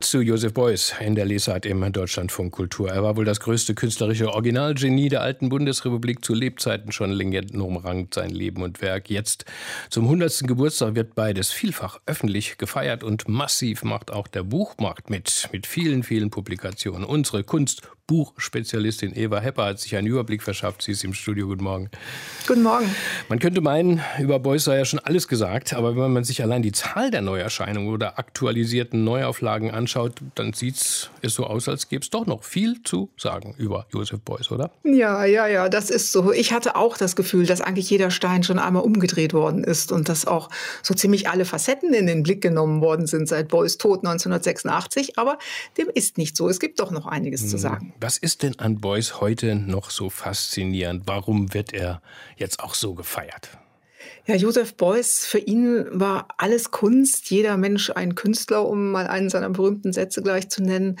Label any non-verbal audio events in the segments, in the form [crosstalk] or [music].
zu Josef Beuys in der Lesart im Deutschlandfunk Kultur. Er war wohl das größte künstlerische Originalgenie der alten Bundesrepublik zu Lebzeiten schon Legenden umrankt sein Leben und Werk. Jetzt zum 100. Geburtstag wird beides vielfach öffentlich gefeiert und massiv macht auch der Buchmarkt mit, mit vielen, vielen Publikationen. Unsere Kunst Buchspezialistin Eva Hepper hat sich einen Überblick verschafft. Sie ist im Studio. Guten Morgen. Guten Morgen. Man könnte meinen, über Beuys sei ja schon alles gesagt, aber wenn man sich allein die Zahl der Neuerscheinungen oder aktualisierten Neuauflagen anschaut, dann sieht es so aus, als gäbe es doch noch viel zu sagen über Josef Beuys, oder? Ja, ja, ja, das ist so. Ich hatte auch das Gefühl, dass eigentlich jeder Stein schon einmal umgedreht worden ist und dass auch so ziemlich alle Facetten in den Blick genommen worden sind seit Beuys Tod 1986. Aber dem ist nicht so. Es gibt doch noch einiges hm. zu sagen. Was ist denn an Beuys heute noch so faszinierend? Warum wird er jetzt auch so gefeiert? Ja, Josef Beuys, für ihn war alles Kunst, jeder Mensch ein Künstler, um mal einen seiner berühmten Sätze gleich zu nennen.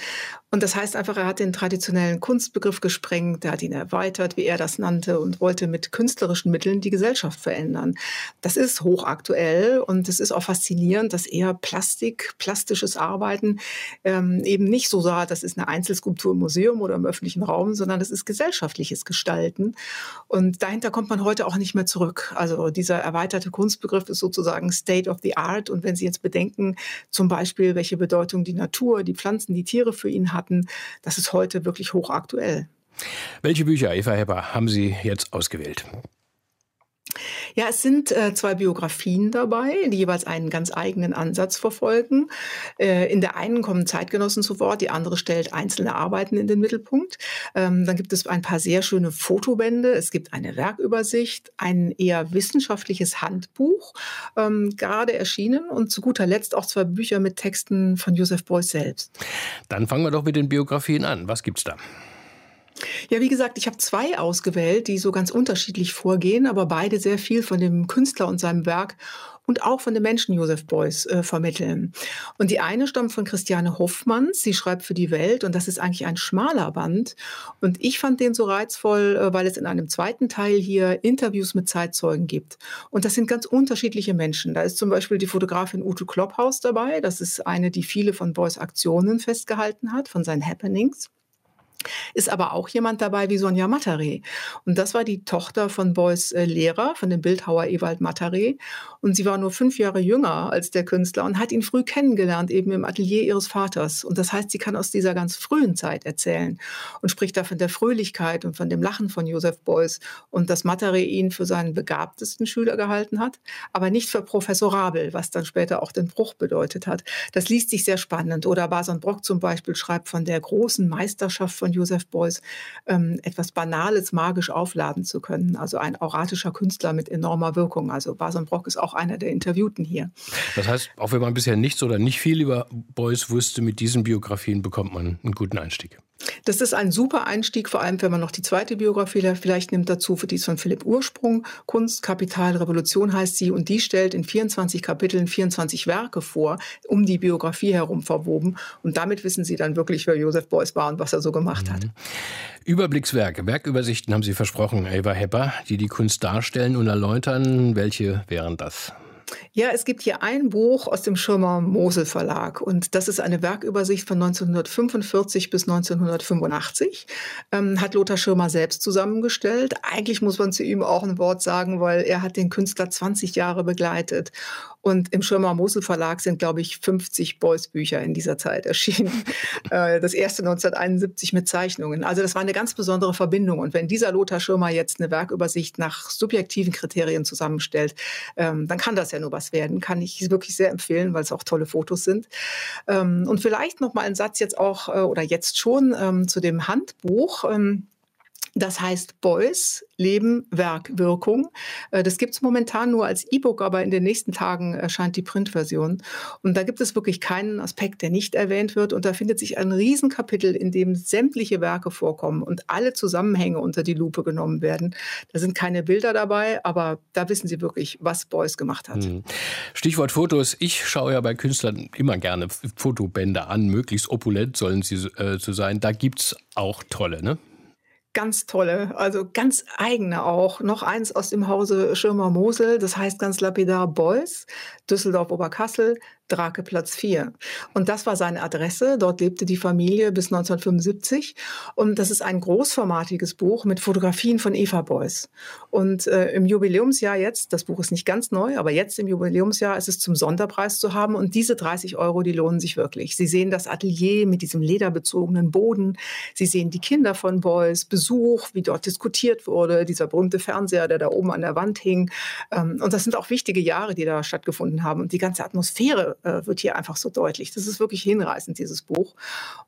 Und das heißt einfach, er hat den traditionellen Kunstbegriff gesprengt, er hat ihn erweitert, wie er das nannte, und wollte mit künstlerischen Mitteln die Gesellschaft verändern. Das ist hochaktuell und es ist auch faszinierend, dass er Plastik, plastisches Arbeiten ähm, eben nicht so sah, das ist eine Einzelskulptur im Museum oder im öffentlichen Raum, sondern das ist gesellschaftliches Gestalten. Und dahinter kommt man heute auch nicht mehr zurück. Also dieser erweiterte Kunstbegriff ist sozusagen State of the Art. Und wenn Sie jetzt bedenken, zum Beispiel, welche Bedeutung die Natur, die Pflanzen, die Tiere für ihn hatten, das ist heute wirklich hochaktuell. Welche Bücher, Eva Hepper, haben Sie jetzt ausgewählt? Ja, es sind äh, zwei Biografien dabei, die jeweils einen ganz eigenen Ansatz verfolgen. Äh, in der einen kommen Zeitgenossen zu Wort, die andere stellt einzelne Arbeiten in den Mittelpunkt. Ähm, dann gibt es ein paar sehr schöne Fotobände, es gibt eine Werkübersicht, ein eher wissenschaftliches Handbuch, ähm, gerade erschienen und zu guter Letzt auch zwei Bücher mit Texten von Joseph Beuys selbst. Dann fangen wir doch mit den Biografien an. Was gibt's da? Ja, wie gesagt, ich habe zwei ausgewählt, die so ganz unterschiedlich vorgehen, aber beide sehr viel von dem Künstler und seinem Werk und auch von dem Menschen Josef Beuys äh, vermitteln. Und die eine stammt von Christiane Hoffmanns, sie schreibt für die Welt und das ist eigentlich ein schmaler Band. Und ich fand den so reizvoll, äh, weil es in einem zweiten Teil hier Interviews mit Zeitzeugen gibt. Und das sind ganz unterschiedliche Menschen. Da ist zum Beispiel die Fotografin Ute Klopphaus dabei. Das ist eine, die viele von Beuys Aktionen festgehalten hat, von seinen Happenings. Ist aber auch jemand dabei wie Sonja Mataré. Und das war die Tochter von Beuys äh, Lehrer, von dem Bildhauer Ewald Mataré. Und sie war nur fünf Jahre jünger als der Künstler und hat ihn früh kennengelernt, eben im Atelier ihres Vaters. Und das heißt, sie kann aus dieser ganz frühen Zeit erzählen und spricht da von der Fröhlichkeit und von dem Lachen von Josef Beuys und dass Mataré ihn für seinen begabtesten Schüler gehalten hat, aber nicht für professorabel, was dann später auch den Bruch bedeutet hat. Das liest sich sehr spannend. Oder Bason Brock zum Beispiel schreibt von der großen Meisterschaft von Josef Beuys, ähm, etwas Banales magisch aufladen zu können. Also ein auratischer Künstler mit enormer Wirkung. Also Bason Brock ist auch einer der Interviewten hier. Das heißt, auch wenn man bisher nichts oder nicht viel über Beuys wusste, mit diesen Biografien bekommt man einen guten Einstieg. Das ist ein super Einstieg, vor allem wenn man noch die zweite Biografie vielleicht nimmt dazu, für die ist von Philipp Ursprung. Kunst, Kapital, Revolution heißt sie und die stellt in 24 Kapiteln 24 Werke vor, um die Biografie herum verwoben. Und damit wissen Sie dann wirklich, wer Josef Beuys war und was er so gemacht hat. Mhm. Überblickswerke, Werkübersichten haben Sie versprochen, Eva Hepper, die die Kunst darstellen und erläutern. Welche wären das? Ja, es gibt hier ein Buch aus dem Schirmer Mosel Verlag und das ist eine Werkübersicht von 1945 bis 1985. Ähm, hat Lothar Schirmer selbst zusammengestellt. Eigentlich muss man zu ihm auch ein Wort sagen, weil er hat den Künstler 20 Jahre begleitet. Und im Schirmer Mosel Verlag sind, glaube ich, 50 Beuys Bücher in dieser Zeit erschienen. [laughs] Äh, das erste 1971 mit Zeichnungen. Also das war eine ganz besondere Verbindung. Und wenn dieser Lothar Schirmer jetzt eine Werkübersicht nach subjektiven Kriterien zusammenstellt, ähm, dann kann das ja nur was werden. Kann ich wirklich sehr empfehlen, weil es auch tolle Fotos sind. Ähm, und vielleicht noch mal ein Satz jetzt auch äh, oder jetzt schon ähm, zu dem Handbuch. Das heißt Beuys, Leben, Werk, Wirkung. Äh, das gibt es momentan nur als E-Book, aber in den nächsten Tagen erscheint die Printversion. Und da gibt es wirklich keinen Aspekt, der nicht erwähnt wird. Und da findet sich ein Riesenkapitel, in dem sämtliche Werke vorkommen und alle Zusammenhänge unter die Lupe genommen werden. Da sind keine Bilder dabei, aber da wissen Sie wirklich, was Beuys gemacht hat. Hm. Stichwort Fotos. Ich schaue ja bei Künstlern immer gerne Fotobände an. Möglichst opulent sollen sie äh, zu sein. Da gibt es auch tolle, ne? Ganz tolle, also ganz eigene auch. Noch eins aus dem Hause Schirmer-Mosel, das heißt ganz lapidar Beuys, Düsseldorf-Oberkassel, Drake Platz 4. Und das war seine Adresse. Dort lebte die Familie bis 1975. Und das ist ein großformatiges Buch mit Fotografien von Eva Beuys. Und äh, im Jubiläumsjahr jetzt, das Buch ist nicht ganz neu, aber jetzt im Jubiläumsjahr ist es zum Sonderpreis zu haben. Und diese 30 Euro, die lohnen sich wirklich. Sie sehen das Atelier mit diesem lederbezogenen Boden. Sie sehen die Kinder von Beuys, Besuch, wie dort diskutiert wurde, dieser berühmte Fernseher, der da oben an der Wand hing. Ähm, und das sind auch wichtige Jahre, die da stattgefunden haben. Und die ganze Atmosphäre äh, wird hier einfach so deutlich. Das ist wirklich hinreißend, dieses Buch.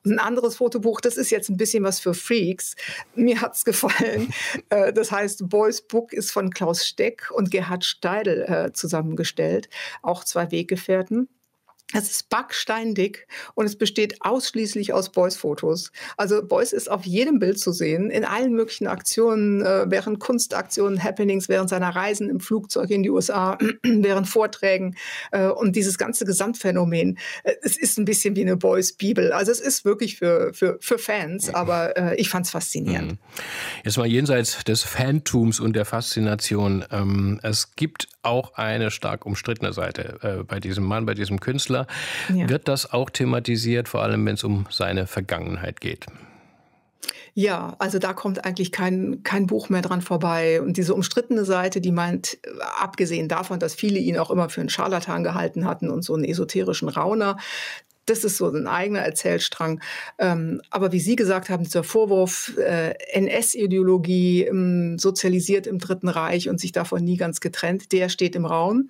Und ein anderes Fotobuch, das ist jetzt ein bisschen was für Freaks. Mir hat es gefallen. [laughs] äh, das heißt, Boys Book ist von Klaus Steck und Gerhard Steidl äh, zusammengestellt. Auch zwei Weggefährten. Es ist backsteindick und es besteht ausschließlich aus Beuys-Fotos. Also Beuys ist auf jedem Bild zu sehen, in allen möglichen Aktionen, äh, während Kunstaktionen, Happenings, während seiner Reisen im Flugzeug in die USA, [clears throat] während Vorträgen äh, und dieses ganze Gesamtphänomen. Äh, es ist ein bisschen wie eine Beuys-Bibel. Also es ist wirklich für, für, für Fans, aber ich fand es faszinierend. Mhm. Jetzt mal jenseits des Fantums und der Faszination. Ähm, es gibt auch eine stark umstrittene Seite bei diesem Mann, bei diesem Künstler. Künstler. Ja. Wird das auch thematisiert, vor allem wenn es um seine Vergangenheit geht? Ja, also da kommt eigentlich kein, kein Buch mehr dran vorbei. Und diese umstrittene Seite, die meint, abgesehen davon, dass viele ihn auch immer für einen Scharlatan gehalten hatten und so einen esoterischen Rauner, das ist so ein eigener Erzählstrang. Ähm, aber wie Sie gesagt haben, dieser Vorwurf äh, NS-Ideologie, ähm, sozialisiert im Dritten Reich und sich davon nie ganz getrennt, der steht im Raum.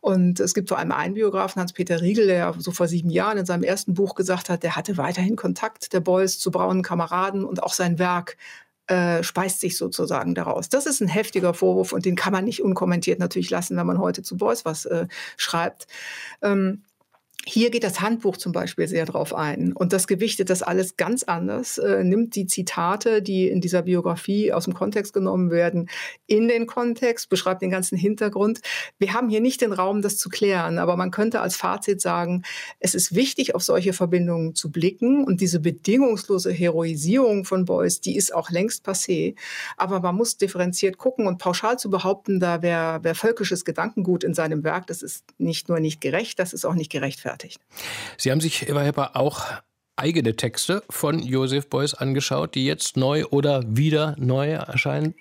Und es gibt vor allem einen Biografen, Hans-Peter Riegel, der so vor sieben Jahren in seinem ersten Buch gesagt hat, der hatte weiterhin Kontakt der Beuys zu braunen Kameraden und auch sein Werk äh, speist sich sozusagen daraus. Das ist ein heftiger Vorwurf und den kann man nicht unkommentiert natürlich lassen, wenn man heute zu Beuys was äh, schreibt. Ähm, hier geht das Handbuch zum Beispiel sehr drauf ein und das gewichtet das alles ganz anders, äh, nimmt die Zitate, die in dieser Biografie aus dem Kontext genommen werden, in den Kontext, beschreibt den ganzen Hintergrund. Wir haben hier nicht den Raum, das zu klären, aber man könnte als Fazit sagen, es ist wichtig, auf solche Verbindungen zu blicken und diese bedingungslose Heroisierung von Beuys, die ist auch längst passé, aber man muss differenziert gucken und pauschal zu behaupten, da wäre wär völkisches Gedankengut in seinem Werk, das ist nicht nur nicht gerecht, das ist auch nicht gerechtfertigt gerechtfertigt. Sie haben sich, Eva Hepper, auch eigene Texte von Josef Beuys angeschaut, die jetzt neu oder wieder neu erscheinen?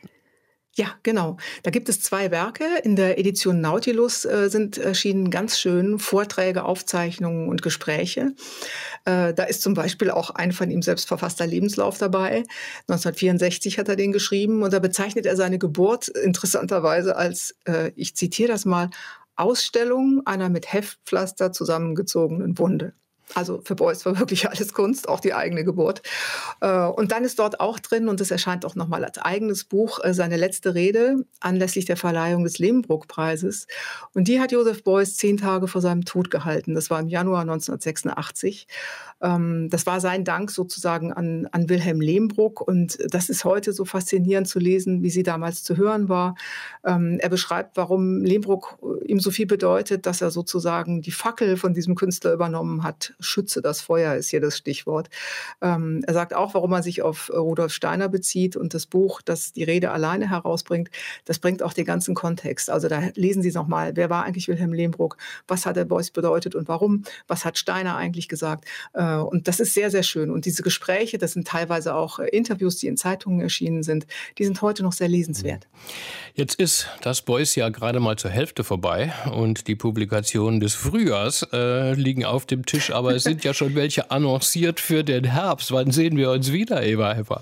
Ja, genau. Da gibt es zwei Werke. In der Edition Nautilus äh, sind erschienen ganz schön Vorträge, Aufzeichnungen und Gespräche. Äh, da ist zum Beispiel auch ein von ihm selbst verfasster Lebenslauf dabei. 1964 hat er den geschrieben und da bezeichnet er seine Geburt interessanterweise als, äh, ich zitiere das mal, Ausstellung einer mit Heftpflaster zusammengezogenen Wunde. Also für Beuys war [laughs] wirklich alles Kunst, auch die eigene Geburt. Äh, und dann ist dort auch drin, und das erscheint auch nochmal als eigenes Buch, äh, seine letzte Rede anlässlich der Verleihung des Lehmbruck-Preises. Und die hat Josef Beuys zehn Tage vor seinem Tod gehalten. Das war im Januar 1986. Ähm, das war sein Dank sozusagen an, an Wilhelm Lehmbruck. Und das ist heute so faszinierend zu lesen, wie sie damals zu hören war. Ähm, er beschreibt, warum Lehmbruck äh, ihm so viel bedeutet, dass er sozusagen die Fackel von diesem Künstler übernommen hat schütze das Feuer ist hier das Stichwort. Ähm, er sagt auch, warum er sich auf Rudolf Steiner bezieht und das Buch, das die Rede alleine herausbringt, das bringt auch den ganzen Kontext. Also da lesen Sie es nochmal, wer war eigentlich Wilhelm Lehmbruck, was hat der Beuys bedeutet und warum, was hat Steiner eigentlich gesagt. Äh, und das ist sehr, sehr schön. Und diese Gespräche, das sind teilweise auch äh, Interviews, die in Zeitungen erschienen sind, die sind heute noch sehr lesenswert. Jetzt ist das Beuys ja gerade mal zur Hälfte vorbei und die Publikationen des Frühjahrs äh, liegen auf dem Tisch, aber aber es sind ja schon welche annonciert für den Herbst. Wann sehen wir uns wieder, Eva Hepper?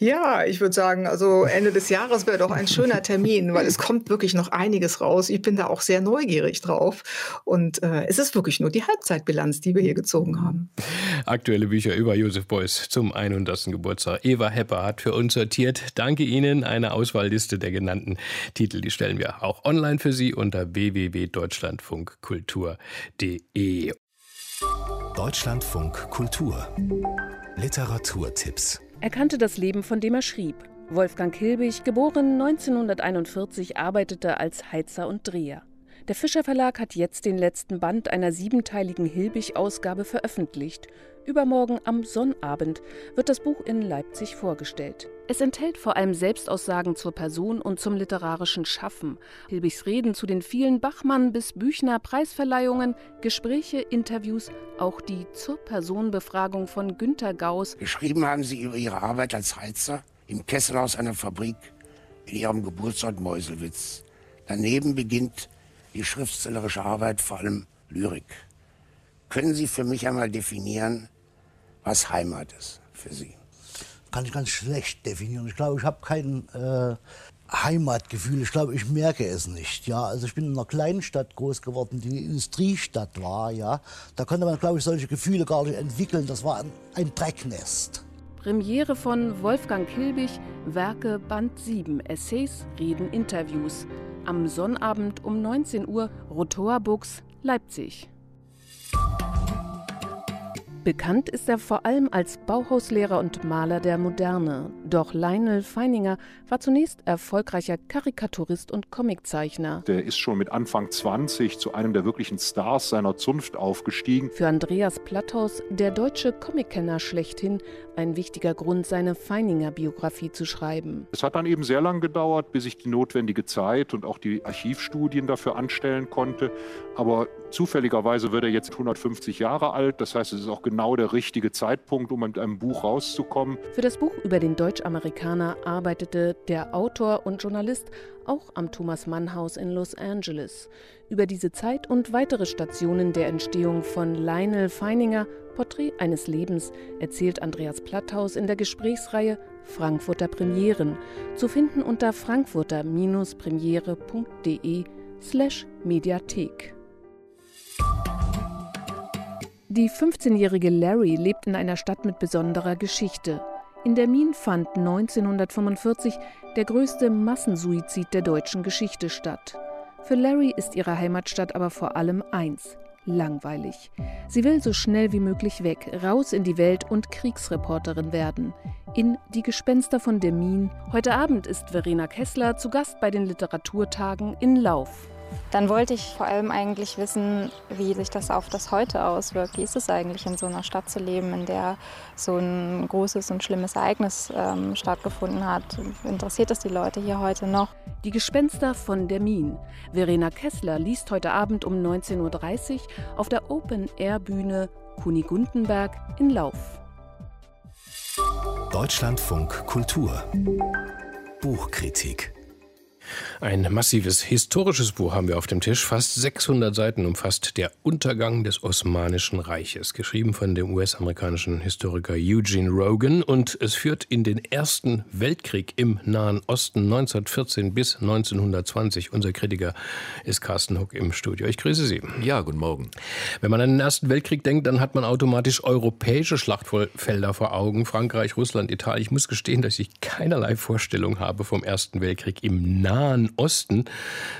Ja, ich würde sagen, also Ende des Jahres wäre doch ein schöner Termin, weil es kommt wirklich noch einiges raus. Ich bin da auch sehr neugierig drauf. Und äh, es ist wirklich nur die Halbzeitbilanz, die wir hier gezogen haben. Aktuelle Bücher über Josef Beuys zum 100. Geburtstag. Eva Hepper hat für uns sortiert. Danke Ihnen. Eine Auswahlliste der genannten Titel, die stellen wir auch online für Sie unter www.deutschlandfunkkultur.de. Deutschlandfunk Kultur Literaturtipps Er kannte das Leben, von dem er schrieb. Wolfgang Hilbig, geboren 1941, arbeitete als Heizer und Dreher. Der Fischer Verlag hat jetzt den letzten Band einer siebenteiligen Hilbig-Ausgabe veröffentlicht. Übermorgen am Sonnabend wird das Buch in Leipzig vorgestellt. Es enthält vor allem Selbstaussagen zur Person und zum literarischen Schaffen, Hilbigs Reden zu den vielen Bachmann bis Büchner Preisverleihungen, Gespräche, Interviews, auch die zur Person Befragung von Günter Gauss. Geschrieben haben Sie über Ihre Arbeit als Heizer im Kesselhaus einer Fabrik in Ihrem Geburtsort Meuselwitz. Daneben beginnt die schriftstellerische Arbeit, vor allem Lyrik. Können Sie für mich einmal definieren, was Heimat ist für Sie? Kann ich ganz schlecht definieren. Ich glaube, ich habe kein äh, Heimatgefühl. Ich glaube, ich merke es nicht. Ja, also ich bin in einer kleinen Stadt groß geworden, die eine Industriestadt war. Ja, da konnte man, glaube ich, solche Gefühle gar nicht entwickeln. Das war ein, ein Drecknest. Premiere von Wolfgang Kilbich, Werke Band 7, Essays, Reden, Interviews. Am Sonnabend um 19 Uhr, Rotor Books, Leipzig. Bekannt ist er vor allem als Bauhauslehrer und Maler der Moderne. Doch Lionel Feininger war zunächst erfolgreicher Karikaturist und Comiczeichner. Der ist schon mit Anfang 20 zu einem der wirklichen Stars seiner Zunft aufgestiegen. Für Andreas Platthaus, der deutsche Comickenner schlechthin, ein wichtiger Grund, seine Feininger-Biografie zu schreiben. Es hat dann eben sehr lang gedauert, bis ich die notwendige Zeit und auch die Archivstudien dafür anstellen konnte. Aber zufälligerweise wird er jetzt 150 Jahre alt. Das heißt, es ist auch genau der richtige Zeitpunkt, um mit einem Buch rauszukommen. Für das Buch über den Deutsch-Amerikaner arbeitete der Autor und Journalist auch am Thomas Mann Haus in Los Angeles. Über diese Zeit und weitere Stationen der Entstehung von Lionel Feininger, Porträt eines Lebens, erzählt Andreas Platthaus in der Gesprächsreihe Frankfurter Premieren, zu finden unter frankfurter-premiere.de slash Mediathek. Die 15-jährige Larry lebt in einer Stadt mit besonderer Geschichte. In der Min fand 1945 der größte Massensuizid der deutschen Geschichte statt. Für Larry ist ihre Heimatstadt aber vor allem eins: langweilig. Sie will so schnell wie möglich weg, raus in die Welt und Kriegsreporterin werden. In Die Gespenster von der Min. Heute Abend ist Verena Kessler zu Gast bei den Literaturtagen in Lauf. Dann wollte ich vor allem eigentlich wissen, wie sich das auf das Heute auswirkt. Wie ist es eigentlich, in so einer Stadt zu leben, in der so ein großes und schlimmes Ereignis ähm, stattgefunden hat? Interessiert es die Leute hier heute noch? Die Gespenster von der Min. Verena Kessler liest heute Abend um 19.30 Uhr auf der Open-Air-Bühne Kunigundenberg in Lauf. Deutschlandfunk Kultur Buchkritik ein massives historisches Buch haben wir auf dem Tisch. Fast 600 Seiten umfasst Der Untergang des Osmanischen Reiches, geschrieben von dem US-amerikanischen Historiker Eugene Rogan. Und es führt in den Ersten Weltkrieg im Nahen Osten 1914 bis 1920. Unser Kritiker ist Carsten Huck im Studio. Ich grüße Sie. Ja, guten Morgen. Wenn man an den Ersten Weltkrieg denkt, dann hat man automatisch europäische Schlachtfelder vor Augen. Frankreich, Russland, Italien. Ich muss gestehen, dass ich keinerlei Vorstellung habe vom Ersten Weltkrieg im Nahen Nahen Osten.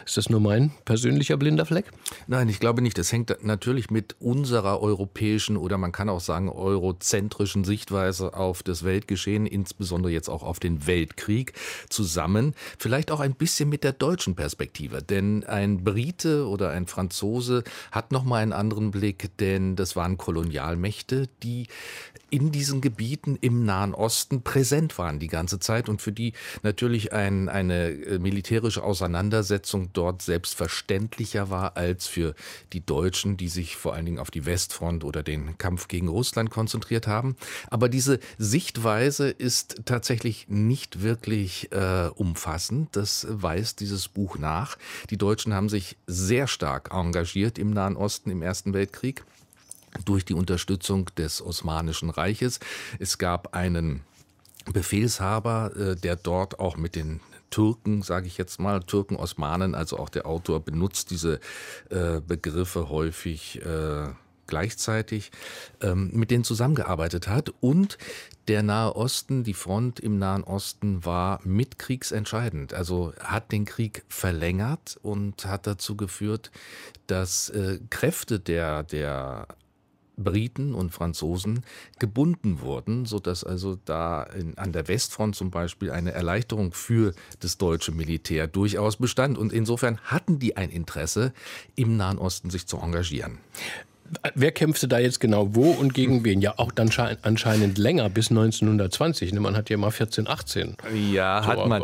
Ist das nur mein persönlicher blinder Fleck? Nein, ich glaube nicht. Das hängt natürlich mit unserer europäischen oder man kann auch sagen eurozentrischen Sichtweise auf das Weltgeschehen, insbesondere jetzt auch auf den Weltkrieg, zusammen. Vielleicht auch ein bisschen mit der deutschen Perspektive. Denn ein Brite oder ein Franzose hat nochmal einen anderen Blick, denn das waren Kolonialmächte, die in diesen Gebieten im Nahen Osten präsent waren die ganze Zeit und für die natürlich ein, eine äh, militärische Auseinandersetzung dort selbstverständlicher war als für die Deutschen, die sich vor allen Dingen auf die Westfront oder den Kampf gegen Russland konzentriert haben. Aber diese Sichtweise ist tatsächlich nicht wirklich äh, umfassend. Das weist dieses Buch nach. Die Deutschen haben sich sehr stark engagiert im Nahen Osten im Ersten Weltkrieg durch die Unterstützung des Osmanischen Reiches. Es gab einen Befehlshaber, äh, der dort auch mit den Türken, sage ich jetzt mal, Türken, Osmanen, also auch der Autor benutzt diese äh, Begriffe häufig äh, gleichzeitig, ähm, mit denen zusammengearbeitet hat. Und der Nahe Osten, die Front im Nahen Osten war mit kriegsentscheidend. Also hat den Krieg verlängert und hat dazu geführt, dass äh, Kräfte der, der Briten und Franzosen gebunden wurden, sodass also da in, an der Westfront zum Beispiel eine Erleichterung für das deutsche Militär durchaus bestand. Und insofern hatten die ein Interesse, im Nahen Osten sich zu engagieren. Wer kämpfte da jetzt genau wo und gegen [laughs] wen? Ja, auch dann anscheinend länger, bis 1920. Ne, man hat ja mal 14, 18. Ja, so, hat man.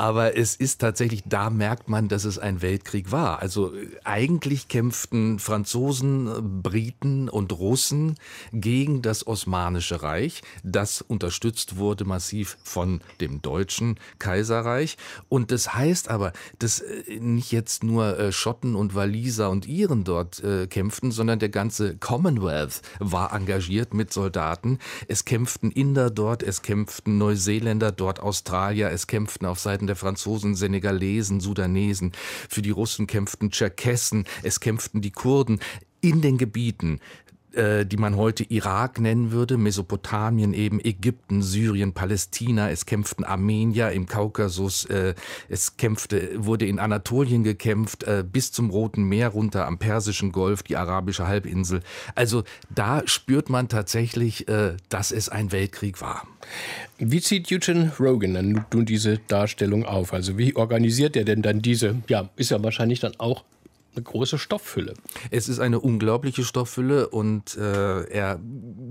Aber- es ist tatsächlich, da merkt man, dass es ein Weltkrieg war. Also eigentlich kämpften Franzosen, äh, Briten und Russen gegen das Osmanische Reich, das unterstützt wurde massiv von dem deutschen Kaiserreich. Und das heißt aber, dass äh, nicht jetzt nur äh, Schotten und Waliser und Iren dort kämpften, sondern der ganze Commonwealth war engagiert mit Soldaten. Es kämpften Inder dort, es kämpften Neuseeländer dort, Australier, es kämpften auf Seiten der Franzosen, Senegalesen, Sudanesen. Für die Russen kämpften Tscherkessen, es kämpften die Kurden in den Gebieten äh, die man heute Irak nennen würde, Mesopotamien eben, Ägypten, Syrien, Palästina, es kämpften Armenier im Kaukasus, äh, es kämpfte, wurde in Anatolien gekämpft, äh, bis zum Roten Meer runter am Persischen Golf, die arabische Halbinsel. Also da spürt man tatsächlich, äh, dass es ein Weltkrieg war. Wie zieht Eugene Rogan dann nun diese Darstellung auf? Also wie organisiert er denn dann diese, ja, ist ja wahrscheinlich dann auch eine große Stofffülle. Es ist eine unglaubliche Stofffülle und äh, er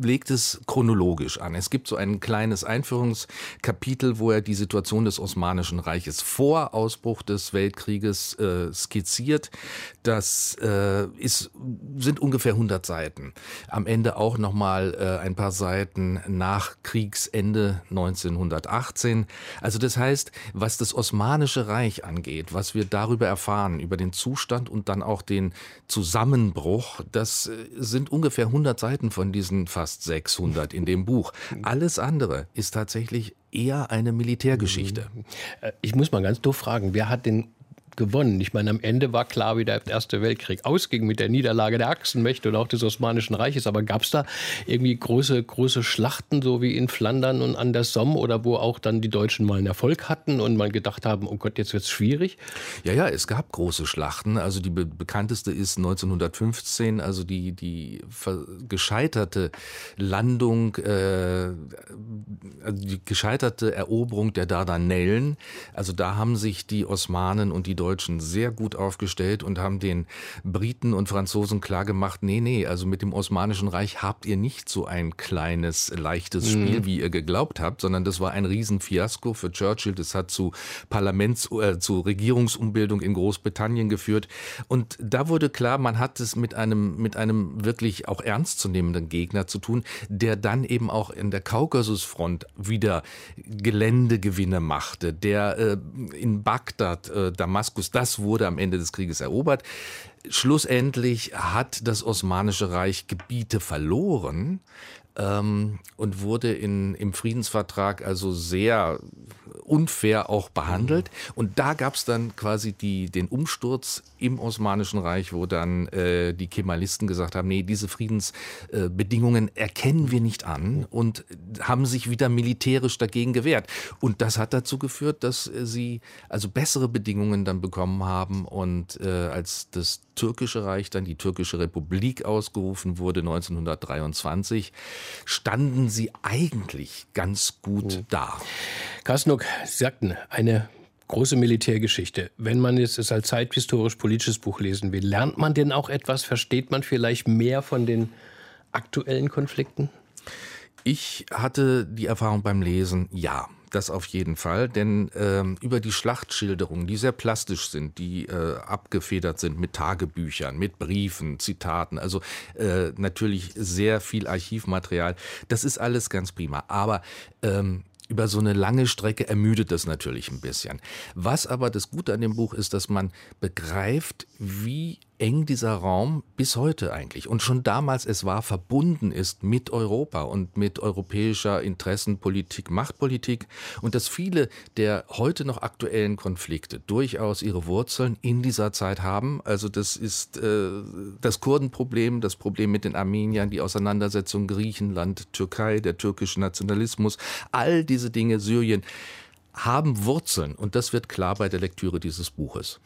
legt es chronologisch an. Es gibt so ein kleines Einführungskapitel, wo er die Situation des Osmanischen Reiches vor Ausbruch des Weltkrieges äh, skizziert. Das äh, ist, sind ungefähr 100 Seiten. Am Ende auch nochmal äh, ein paar Seiten nach Kriegsende 1918. Also das heißt, was das Osmanische Reich angeht, was wir darüber erfahren, über den Zustand und dann auch den Zusammenbruch, das äh, sind ungefähr 100 Seiten von diesen fast 600 in dem Buch. Alles andere ist tatsächlich eher eine Militärgeschichte. Äh, Ich muss mal ganz doof fragen, wer hat denn gewonnen? Ich meine, am Ende war klar, wie der Erste Weltkrieg ausging mit der Niederlage der Achsenmächte und auch des Osmanischen Reiches. Aber gab es da irgendwie große, große Schlachten, so wie in Flandern und an der Somme oder wo auch dann die Deutschen mal einen Erfolg hatten und mal gedacht haben, oh Gott, jetzt wird es schwierig? Ja, ja, es gab große Schlachten. Also die be bekannteste ist 1915, also die, die gescheiterte Landung, äh, also die gescheiterte Eroberung der Dardanellen. Also da haben sich die Osmanen und die Deutschen sehr gut aufgestellt und haben den Briten und Franzosen klargemacht, nee, nee, also mit dem Osmanischen Reich habt ihr nicht so ein kleines, leichtes Spiel, wie ihr geglaubt habt, sondern das war ein Riesenfiasko für Churchill. Das hat zu Parlaments-, äh, zu Regierungsumbildung in Großbritannien geführt. Und da wurde klar, man hat es mit einem, mit einem wirklich auch ernstzunehmenden Gegner zu tun, der dann eben auch in der Kaukasusfront wieder Geländegewinne machte, der äh, in Bagdad, äh, Damaskus, das wurde am Ende des Krieges erobert. Schlussendlich hat das Osmanische Reich Gebiete verloren ähm, und wurde in, im Friedensvertrag also sehr unfair auch behandelt. Und da gab es dann quasi die, den Umsturz im Osmanischen Reich, wo dann äh, die Kemalisten gesagt haben, nee, diese Friedensbedingungen erkennen wir nicht an und haben sich wieder militärisch dagegen gewehrt. Und das hat dazu geführt, dass äh, sie also bessere Bedingungen dann bekommen haben und äh, als das türkische Reich dann die türkische Republik ausgerufen wurde 1923, standen sie eigentlich ganz gut da. Kasnuk, Sie sagten, eine große Militärgeschichte. Wenn man jetzt es als zeithistorisch-politisches Buch lesen will, lernt man denn auch etwas? Versteht man vielleicht mehr von den aktuellen Konflikten? Ich hatte die Erfahrung beim Lesen, ja. Das auf jeden Fall, denn ähm, über die Schlachtschilderungen, die sehr plastisch sind, die äh, abgefedert sind mit Tagebüchern, mit Briefen, Zitaten, also äh, natürlich sehr viel Archivmaterial, das ist alles ganz prima. Aber ähm, über so eine lange Strecke ermüdet das natürlich ein bisschen. Was aber das Gute an dem Buch ist, dass man begreift, wie eng dieser Raum bis heute eigentlich. Und schon damals es war verbunden ist mit Europa und mit europäischer Interessenpolitik, Machtpolitik. Und dass viele der heute noch aktuellen Konflikte durchaus ihre Wurzeln in dieser Zeit haben. Also das ist äh, das Kurdenproblem, das Problem mit den Armeniern, die Auseinandersetzung Griechenland, Türkei, der türkische Nationalismus, all diese Dinge, Syrien haben Wurzeln und das wird klar bei der Lektüre dieses Buches.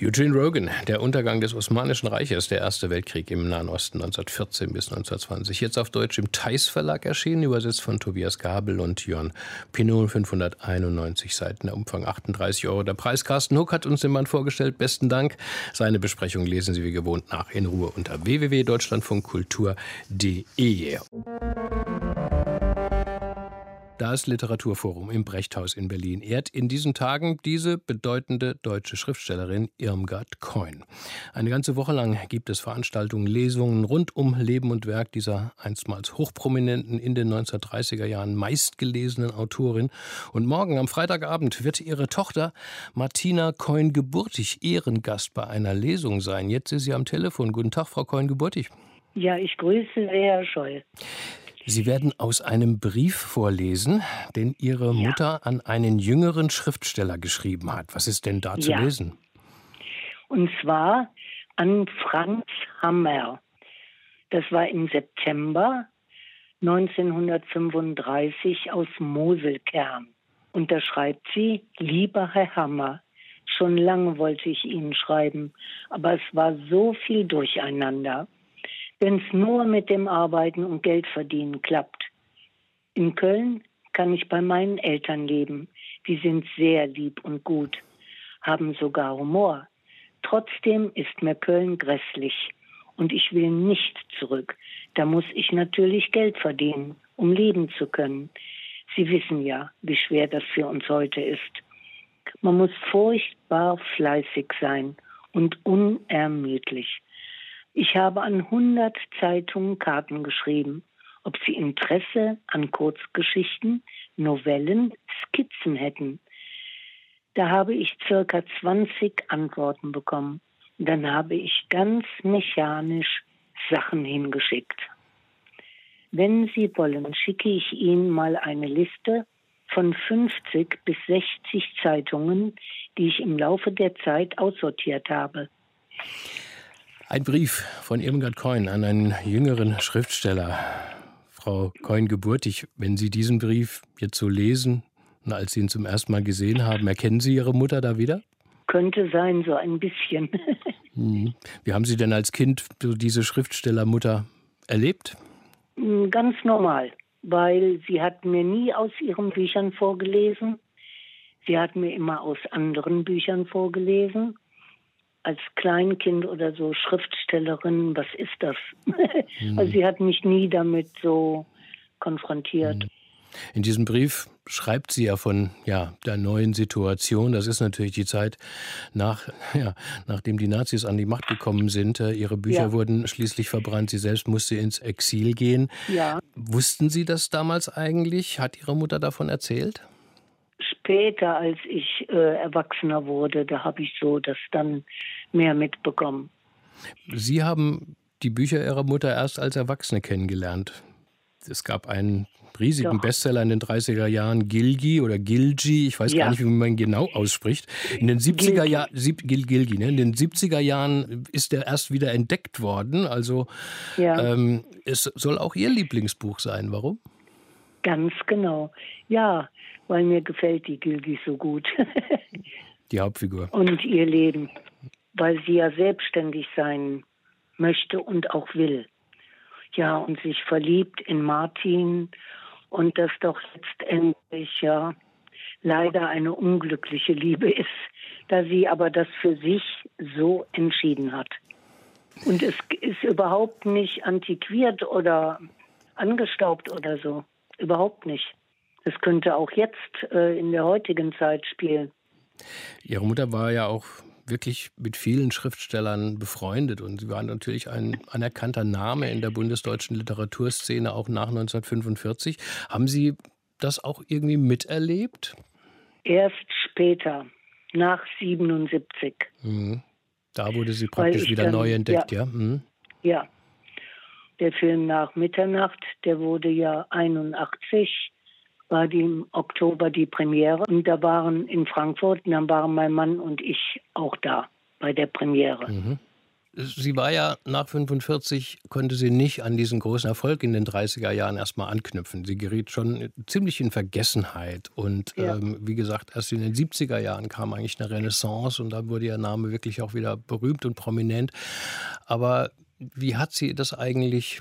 Eugene Rogan, der Untergang des Osmanischen Reiches, der Erste Weltkrieg im Nahen Osten 1914 bis 1920. Jetzt auf Deutsch im Theis Verlag erschienen, übersetzt von Tobias Gabel und Jörn Pinot, 591 Seiten, der Umfang 38 Euro. Der Preis Carsten Huck hat uns den Mann vorgestellt. Besten Dank. Seine Besprechung lesen Sie wie gewohnt nach in Ruhe unter www.deutschlandfunkkultur.de. Das Literaturforum im Brechthaus in Berlin ehrt in diesen Tagen diese bedeutende deutsche Schriftstellerin Irmgard Coin. Eine ganze Woche lang gibt es Veranstaltungen, Lesungen rund um Leben und Werk dieser einstmals hochprominenten, in den 1930er Jahren meistgelesenen Autorin. Und morgen am Freitagabend wird ihre Tochter Martina Coin-Geburtig Ehrengast bei einer Lesung sein. Jetzt ist sie am Telefon. Guten Tag, Frau Coin-Geburtig. Ja, ich grüße sehr, Herr Scholl. Sie werden aus einem Brief vorlesen, den Ihre ja. Mutter an einen jüngeren Schriftsteller geschrieben hat. Was ist denn da zu ja. lesen? Und zwar an Franz Hammer. Das war im September 1935 aus Moselkern. Und da schreibt sie, lieber Herr Hammer, schon lange wollte ich Ihnen schreiben, aber es war so viel durcheinander wenn es nur mit dem Arbeiten und Geld verdienen klappt. In Köln kann ich bei meinen Eltern leben. Die sind sehr lieb und gut, haben sogar Humor. Trotzdem ist mir Köln grässlich und ich will nicht zurück. Da muss ich natürlich Geld verdienen, um leben zu können. Sie wissen ja, wie schwer das für uns heute ist. Man muss furchtbar fleißig sein und unermüdlich. Ich habe an 100 Zeitungen Karten geschrieben, ob sie Interesse an Kurzgeschichten, Novellen, Skizzen hätten. Da habe ich circa 20 Antworten bekommen. Dann habe ich ganz mechanisch Sachen hingeschickt. Wenn Sie wollen, schicke ich Ihnen mal eine Liste von 50 bis 60 Zeitungen, die ich im Laufe der Zeit aussortiert habe. Ein Brief von Irmgard Coin an einen jüngeren Schriftsteller. Frau Coin-Geburtig, wenn Sie diesen Brief jetzt so lesen und als Sie ihn zum ersten Mal gesehen haben, erkennen Sie Ihre Mutter da wieder? Könnte sein, so ein bisschen. [laughs] Hm. Wie haben Sie denn als Kind diese Schriftstellermutter erlebt? Hm, ganz normal, weil sie hat mir nie aus ihren Büchern vorgelesen. Sie hat mir immer aus anderen Büchern vorgelesen als Kleinkind oder so Schriftstellerin, was ist das? Mhm. [laughs] Also sie hat mich nie damit so konfrontiert. Mhm. In diesem Brief schreibt sie ja von ja, der neuen Situation. Das ist natürlich die Zeit, nach, [laughs] ja, nachdem die Nazis an die Macht gekommen sind. Äh, ihre Bücher ja. wurden schließlich verbrannt. Sie selbst musste ins Exil gehen. Ja. Wussten Sie das damals eigentlich? Hat Ihre Mutter davon erzählt? Später, als ich äh, erwachsener wurde, da habe ich so das dann mehr mitbekommen. Sie haben die Bücher Ihrer Mutter erst als Erwachsene kennengelernt. Es gab einen riesigen Doch. Bestseller in den 30er Jahren, Gilgi oder Gilgi, ich weiß ja. gar nicht, wie man genau ausspricht. In den 70er Jahren, Gil, Gilgi, ne? in den 70er Jahren ist er erst wieder entdeckt worden. Also ja. ähm, es soll auch Ihr Lieblingsbuch sein. Warum? Ganz genau. Ja, weil mir gefällt die Gilgi so gut. [laughs] die Hauptfigur. Und ihr Leben, weil sie ja selbstständig sein möchte und auch will. Ja, und sich verliebt in Martin und das doch letztendlich ja leider eine unglückliche Liebe ist, da sie aber das für sich so entschieden hat. Und es ist überhaupt nicht antiquiert oder angestaubt oder so. Überhaupt nicht. Es könnte auch jetzt äh, in der heutigen Zeit spielen. Ihre Mutter war ja auch wirklich mit vielen Schriftstellern befreundet und sie war natürlich ein anerkannter Name in der bundesdeutschen Literaturszene auch nach 1945. Haben Sie das auch irgendwie miterlebt? Erst später, nach 77. Mhm. Da wurde sie praktisch wieder dann, neu entdeckt, ja? Ja. Mhm. ja. Der Film nach Mitternacht, der wurde ja 81 war die im Oktober die Premiere und da waren in Frankfurt, und dann waren mein Mann und ich auch da bei der Premiere. Mhm. sie war ja nach 45, konnte sie nicht an diesen großen Erfolg in den 30er Jahren erstmal anknüpfen. Sie geriet schon ziemlich in Vergessenheit. Und ja. ähm, wie gesagt, erst in den 70er Jahren kam eigentlich eine Renaissance und da wurde ihr Name wirklich auch wieder berühmt und prominent. Aber wie hat sie das eigentlich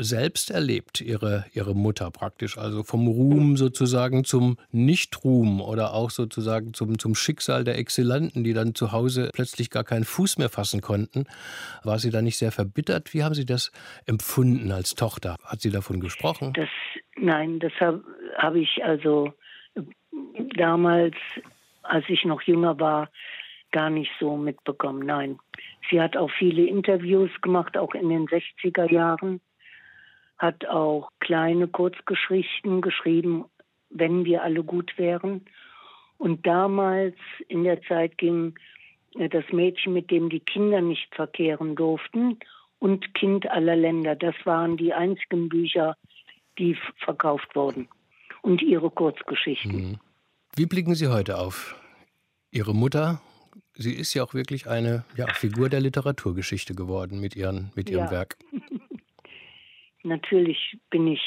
selbst erlebt, ihre, ihre Mutter praktisch. Also vom Ruhm sozusagen zum Nichtruhm oder auch sozusagen zum, zum Schicksal der Exzellenten, die dann zu Hause plötzlich gar keinen Fuß mehr fassen konnten. War sie da nicht sehr verbittert? Wie haben Sie das empfunden als Tochter? Hat sie davon gesprochen? Das, nein, das habe hab ich also damals, als ich noch jünger war, gar nicht so mitbekommen. Nein. Sie hat auch viele Interviews gemacht, auch in den 60er Jahren hat auch kleine Kurzgeschichten geschrieben, wenn wir alle gut wären. Und damals in der Zeit ging äh, das Mädchen, mit dem die Kinder nicht verkehren durften, und Kind aller Länder. Das waren die einzigen Bücher, die verkauft wurden. Und ihre Kurzgeschichten. Mhm. Wie blicken Sie heute auf Ihre Mutter? Sie ist ja auch wirklich eine ja, Figur der Literaturgeschichte geworden mit, ihren, mit Ihrem ja. Werk. Natürlich bin ich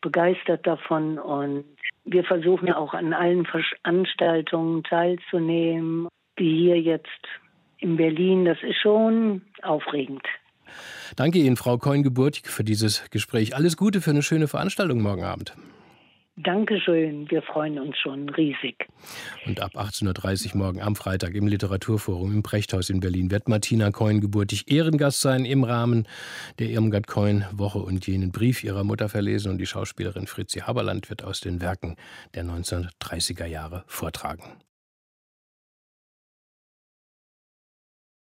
begeistert davon und wir versuchen auch an allen Veranstaltungen teilzunehmen, wie hier jetzt in Berlin. Das ist schon aufregend. Danke Ihnen, Frau Koin-Geburtig, für dieses Gespräch. Alles Gute für eine schöne Veranstaltung morgen Abend. Dankeschön, wir freuen uns schon riesig. Und ab 18.30 Uhr morgen am Freitag im Literaturforum im Prechthaus in Berlin wird Martina Coin geburtig Ehrengast sein im Rahmen der Irmgard Coin Woche und jenen Brief ihrer Mutter verlesen und die Schauspielerin Fritzi Haberland wird aus den Werken der 1930er Jahre vortragen.